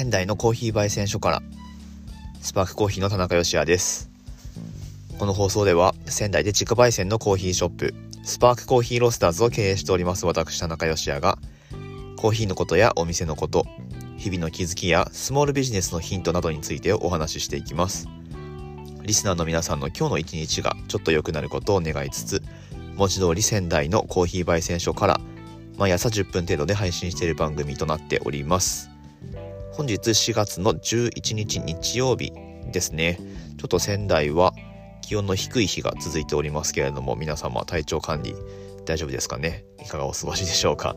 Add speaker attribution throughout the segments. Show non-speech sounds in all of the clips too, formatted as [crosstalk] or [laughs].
Speaker 1: 仙台のコーヒー焙煎所からスパークコーヒーの田中芳也です。この放送では仙台で自家焙煎のコーヒーショップスパークコーヒーロスターズを経営しております私田中芳也がコーヒーのことやお店のこと日々の気づきやスモールビジネスのヒントなどについてお話ししていきます。リスナーの皆さんの今日の一日がちょっと良くなることを願いつつ文字通り仙台のコーヒー焙煎所から毎朝10分程度で配信している番組となっております。本日4月の11日日曜日ですね。ちょっと仙台は気温の低い日が続いておりますけれども皆様体調管理大丈夫ですかね？いかがお過ごしでしょうか？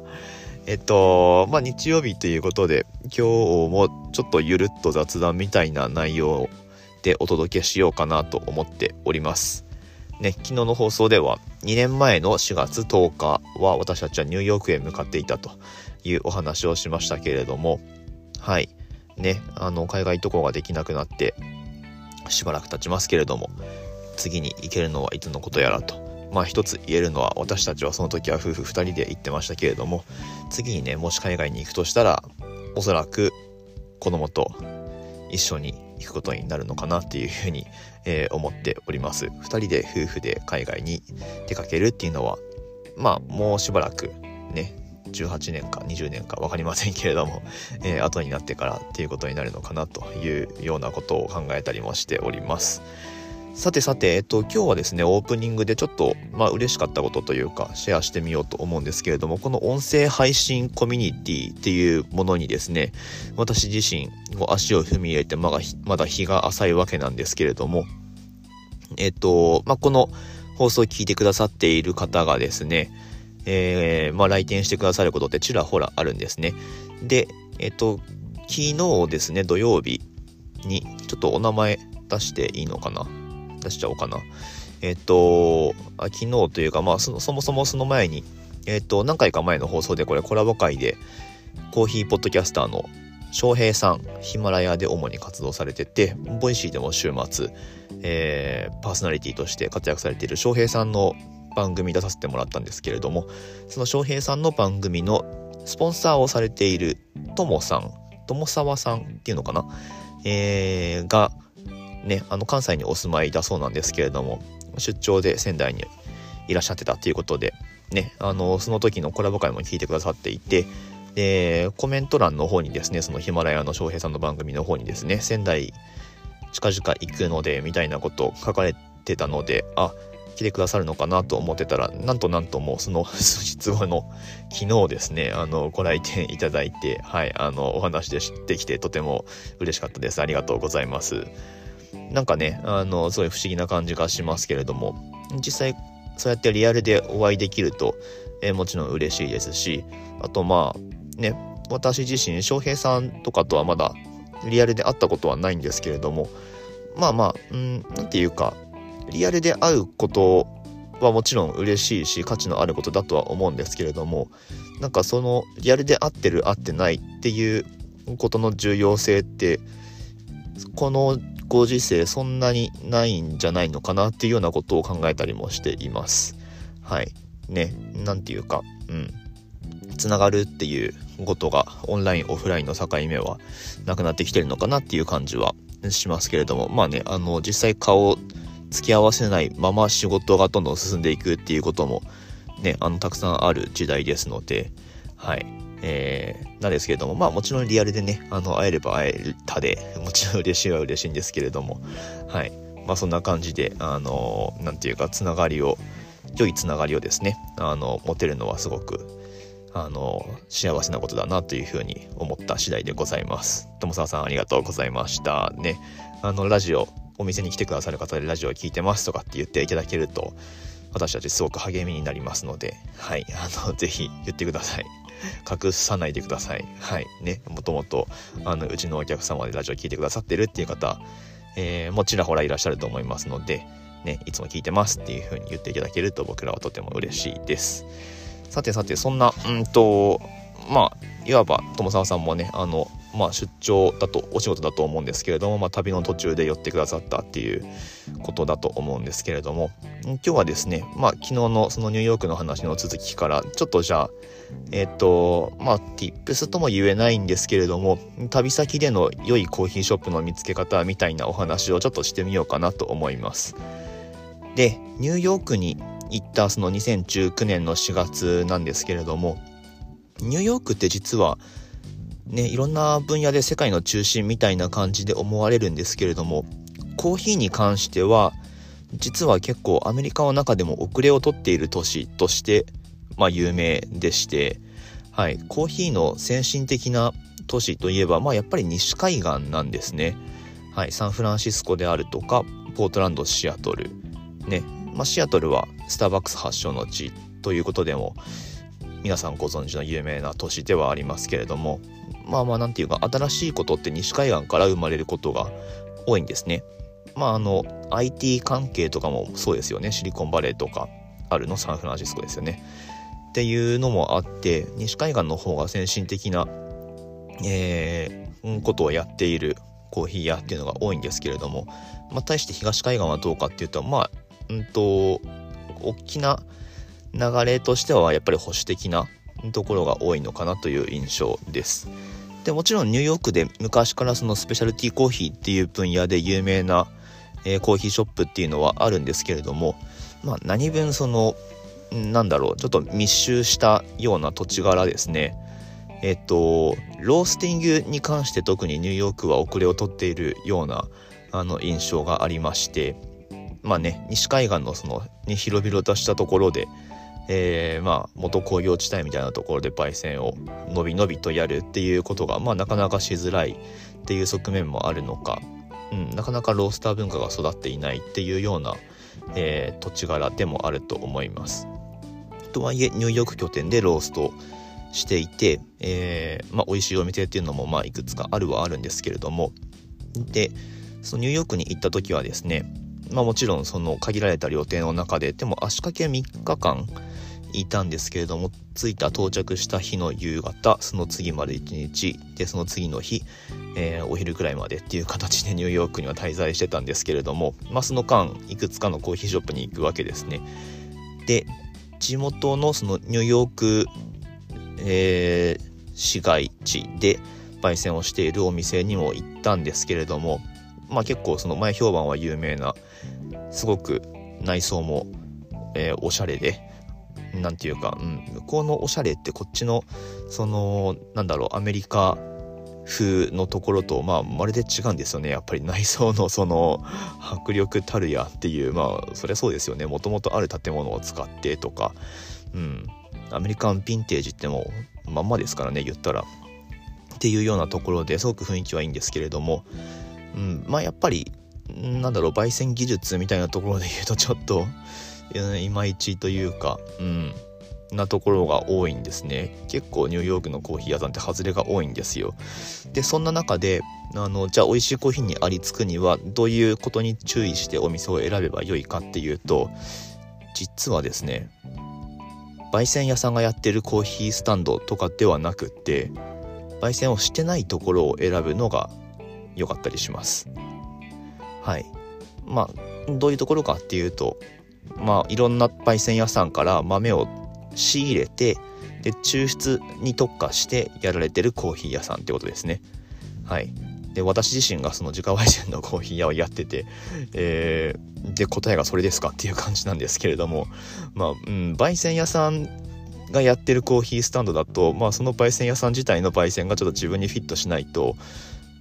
Speaker 1: えっとまあ日曜日ということで今日もちょっとゆるっと雑談みたいな内容でお届けしようかなと思っております。ね、昨日の放送では2年前の4月10日は私たちはニューヨークへ向かっていたというお話をしましたけれどもはい。ねあの海外渡航ができなくなってしばらく経ちますけれども次に行けるのはいつのことやらと。まあ一つ言えるのは私たちはその時は夫婦2人で行ってましたけれども次にねもし海外に行くとしたらおそらく子供と一緒に行くことになるのかなっていうふうに、えー、思っております。2人で夫婦で海外に出かけるっていうのはまあもうしばらくね18年か20年か分かりませんけれども、えー、後になってからっていうことになるのかなというようなことを考えたりもしております。さてさて、えっと、今日はですね、オープニングでちょっと、まあ、嬉しかったことというか、シェアしてみようと思うんですけれども、この音声配信コミュニティっていうものにですね、私自身、足を踏み入れてまだ、まだ日が浅いわけなんですけれども、えっと、まあ、この放送を聞いてくださっている方がですね、えー、まあ、来店してくださることってちらほらあるんですね。で、えっと、昨日ですね、土曜日に、ちょっとお名前出していいのかな？出しちゃおうかな。えっ、と、あ昨日というか、まあそ、そもそもその前に、えっ、と、何回か前の放送でこれコラボ会で、コーヒーポッドキャスターの翔平さん、ヒマラヤで主に活動されてて、ボイシーでも週末、えー、パーソナリティとして活躍されている翔平さんの番組出させてもらったんですけれども、その翔平さんの番組のスポンサーをされているともさん、友沢さんっていうのかな？えー、が、ね、あの関西にお住まいだそうなんですけれども出張で仙台にいらっしゃってたということで、ね、あのその時のコラボ会も聞いてくださっていてでコメント欄の方にですねそのヒマラヤの翔平さんの番組の方にですね仙台近々行くのでみたいなことを書かれてたのであ来てくださるのかなと思ってたらなんとなんともうその数日後の昨日ですねあのご来店いただいてはいあのお話で知ってきてとても嬉しかったですありがとうございます。なんかね、あの、すごい不思議な感じがしますけれども、実際、そうやってリアルでお会いできると、えー、もちろん嬉しいですし、あとまあ、ね、私自身、翔平さんとかとはまだリアルで会ったことはないんですけれども、まあまあ、うん、なんていうか、リアルで会うことはもちろん嬉しいし価値のあることだとは思うんですけれどもなんかそのリアルで会ってる会ってないっていうことの重要性ってこのご時世そんなにないんじゃないのかなっていうようなことを考えたりもしています。はい。ね、なんていうか、うん。つながるっていうことがオンラインオフラインの境目はなくなってきてるのかなっていう感じはしますけれどもまあねあの実際顔付き合わせないまま仕事がどんどん進んでいくっていうこともねあのたくさんある時代ですのではいえー、なんですけれども、まあもちろんリアルでね、あの、会えれば会えたで、もちろん嬉しいは嬉しいんですけれども、はい。まあそんな感じで、あの、なんていうか、つながりを、良いつながりをですね、あの、持てるのはすごく、あの、幸せなことだなというふうに思った次第でございます。友沢さんありがとうございました。ね、あの、ラジオ、お店に来てくださる方でラジオを聴いてますとかって言っていただけると、私たちすごく励みになりますので、はい、あの、[laughs] ぜひ言ってください。[laughs] 隠さないでください。はい。ね、もともと、あの、うちのお客様でラジオ聞いてくださってるっていう方、えー、もちらほらいらっしゃると思いますので、ね、いつも聞いてますっていう風に言っていただけると僕らはとても嬉しいです。さてさて、そんな、うんと、まあ、いわば友沢さんもね、あの、まあ、出張だとお仕事だと思うんですけれども、まあ、旅の途中で寄ってくださったっていうことだと思うんですけれども今日はですね、まあ、昨日のそのニューヨークの話の続きからちょっとじゃあえっ、ー、とまあ tips とも言えないんですけれども旅先での良いコーヒーショップの見つけ方みたいなお話をちょっとしてみようかなと思います。でニューヨークに行ったその2019年の4月なんですけれどもニューヨークって実はね、いろんな分野で世界の中心みたいな感じで思われるんですけれどもコーヒーに関しては実は結構アメリカの中でも遅れをとっている都市として、まあ、有名でして、はい、コーヒーの先進的な都市といえば、まあ、やっぱり西海岸なんですね、はい、サンフランシスコであるとかポートランドシアトル。ね、まあ、シアトルはスターバックス発祥の地ということでも皆さんご存知の有名な都市ではありますけれどもまあまあなんていうか新しいことって西海岸から生まれることが多いんですね。まああの IT 関係とかもそうですよねシリコンバレーとかあるの？サンフランシスコですよね。っていうのもあって西海岸の方が先進的な、えー、ことをやっているコーヒー屋っていうのが多いんですけれども、まあ、対して東海岸はどうかっていうとまあうんと大きな流れとしてはやっぱり保守的なところが多いのかなという印象です。でもちろんニューヨークで昔からそのスペシャルティーコーヒーっていう分野で有名な、えー、コーヒーショップっていうのはあるんですけれども、まあ、何分そのなんだろうちょっと密集したような土地柄ですね。えっ、とロースティングに関して特にニューヨークは遅れをとっているようなあの印象がありましてまあね西海岸のその、ね、広々としたところでえー、まあ元工業地帯みたいなところで焙煎をのびのびとやるっていうことが、まあ、なかなかしづらいっていう側面もあるのか、うん、なかなかロースター文化が育っていないっていうような、えー、土地柄でもあると思います。とはいえニューヨーク拠点でローストしていて、えーまあ、美味しいお店っていうのもまあいくつかあるはあるんですけれどもでそのニューヨークに行った時はですねまあもちろんその限られた料亭の中ででも足掛け3日間いたんですけれども着いた到着した日の夕方その次まで1日でその次の日、えー、お昼くらいまでっていう形で [laughs] ニューヨークには滞在してたんですけれども、まあ、その間いくつかのコーヒーショップに行くわけですね。で地元のそのニューヨーク、えー、市街地で焙煎をしているお店にも行ったんですけれどもまあ結構その前評判は有名なすごく内装も、えー、おしゃれで何て言うか、うん、向こうのおしゃれってこっちのそのなんだろうアメリカ風のところとまあまるで違うんですよね。やっぱり内装のその迫力たるやっていうまあそりゃそうですよね。もともとある建物を使ってとかうん。アメリカンヴィンテージってもまんまですからね言ったら。っていうようなところですごく雰囲気はいいんですけれども、うん、まあやっぱりなんだろう焙煎技術みたいなところで言うとちょっといまいちというか、うん、なところが多いんですね。結構ニューヨークのコーヒー屋さんって外れが多いんですよ。でそんな中であのじゃあ美味しいコーヒーにありつくにはどういうことに注意してお店を選べばよいかっていうと実はですね焙煎屋さんがやってるコーヒースタンドとかではなくって焙煎をしてないところを選ぶのが良かったりします。はい。まあどういうところかっていうとまあいろんな焙煎屋さんから豆を仕入れてで抽出に特化してやられてるコーヒー屋さんってことですね。はい。で私自身がその自家焙煎のコーヒー屋をやってて、えー、で答えがそれですかっていう感じなんですけれどもまあ、うん、焙煎屋さんがやってるコーヒースタンドだと、まあ、その焙煎屋さん自体の焙煎がちょっと自分にフィットしないと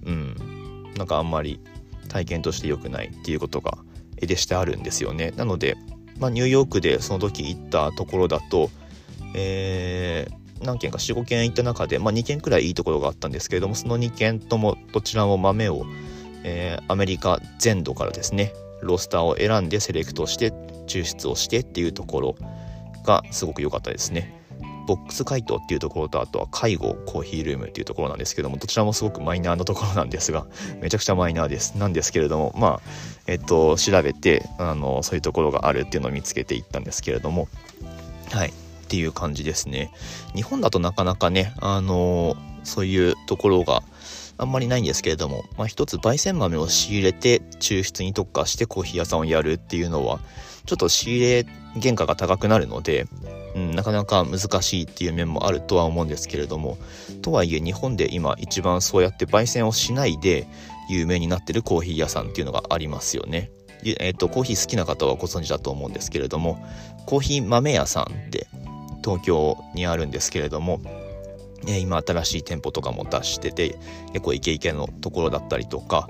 Speaker 1: うんなんかあんまり体験として良くないっていうことが絵でしてあるんですよね。なのでまあ、ニューヨークでその時行ったところだと、えー、何軒か45軒行った中で、まあ、2軒くらいいいところがあったんですけれどもその2軒ともどちらも豆を、えー、アメリカ全土からですねロースターを選んでセレクトして抽出をしてっていうところがすごく良かったですね。ボックス回答っていうところとあとは介護コーヒールームっていうところなんですけどもどちらもすごくマイナーなところなんですが [laughs] めちゃくちゃマイナーです。なんですけれどもまあえっと調べてあのそういうところがあるっていうのを見つけていったんですけれどもはい。っていう感じですね。日本だとなかなかねあのそういうところがあんまりないんですけれども、まあ、一つ焙煎豆を仕入れて抽出に特化してコーヒー屋さんをやるっていうのはちょっと仕入れ原価が高くなるので、うん、なかなか難しいっていう面もあるとは思うんですけれどもとはいえ日本で今一番そうやって焙煎をしないで有名になってるコーヒー屋さんっていうのがありますよね。えーと、コーヒー好きな方はご存知だと思うんですけれどもコーヒー豆屋さんって東京にあるんですけれども、え、今新しい店舗とかも出してて結構イケイケのところだったりとか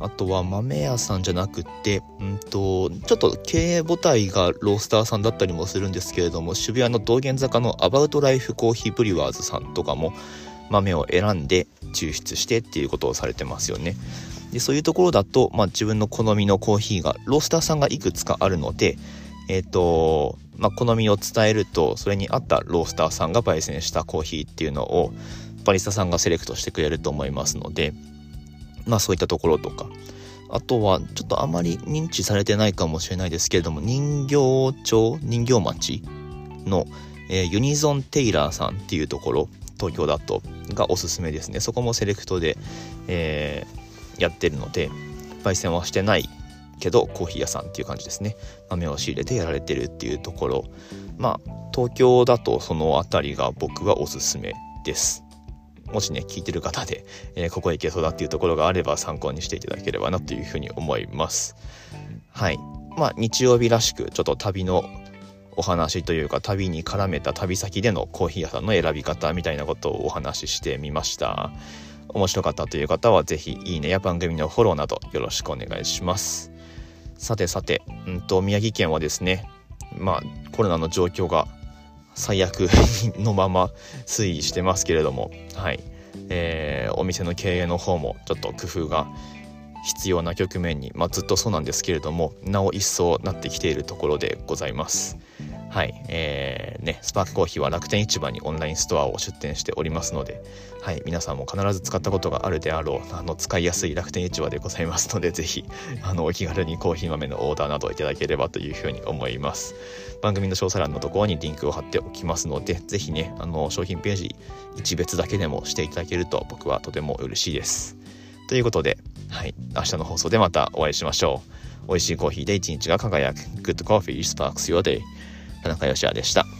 Speaker 1: あとは豆屋さんじゃなくて、うんと、ちょっと経営母体がロースターさんだったりもするんですけれども、渋谷の道玄坂のアバウトライフコーヒーブリュワーズさんとかも豆を選んで抽出してっていうことをされてますよね。でそういうところだと、まあ、自分の好みのコーヒーがロースターさんがいくつかあるので、えっ、ー、とまあ、好みを伝えるとそれに合ったロースターさんが焙煎したコーヒーっていうのをバリスタさんがセレクトしてくれると思いますので、まあそういったところとか。あとはちょっとあまり認知されてないかもしれないですけれども人形町人形町の、えー、ユニゾンテイラーさんっていうところ東京だとがおすすめですね。そこもセレクトで、えー、やってるので焙煎はしてないけどコーヒー屋さんっていう感じですね。豆を仕入れてやられてるっていうところ。まあ東京だとその辺りが僕はおすすめです。もしね聞いてる方で、えー、ここへ行けそうだっていうところがあれば参考にしていただければなというふうに思います。はい。まあ日曜日らしくちょっと旅のお話というか旅に絡めた旅先でのコーヒー屋さんの選び方みたいなことをお話ししてみました。面白かったという方は是非いいねや番組のフォローなどよろしくお願いします。さてさて、うんと宮城県はですねまあコロナの状況が最悪 [laughs] のまま推移してますけれども、はいえー、お店の経営の方もちょっと工夫が必要な局面に、まあ、ずっとそうなんですけれどもなお一層なってきているところでございます。はい、えー、ね、スパークコーヒーは楽天市場にオンラインストアを出店しておりますので、はい、皆さんも必ず使ったことがあるであろう、あの、使いやすい楽天市場でございますので、[laughs] ぜひ、あの、お気軽にコーヒー豆のオーダーなどいただければというふうに思います。番組の詳細欄のところにリンクを貼っておきますので、ぜひね、あの、商品ページ一別だけでもしていただけると僕はとても嬉しいです。ということで、はい、明日の放送でまたお会いしましょう。美味しいコーヒーで一日が輝く。Good Coffee Sparks Your Day。田中芳也でした。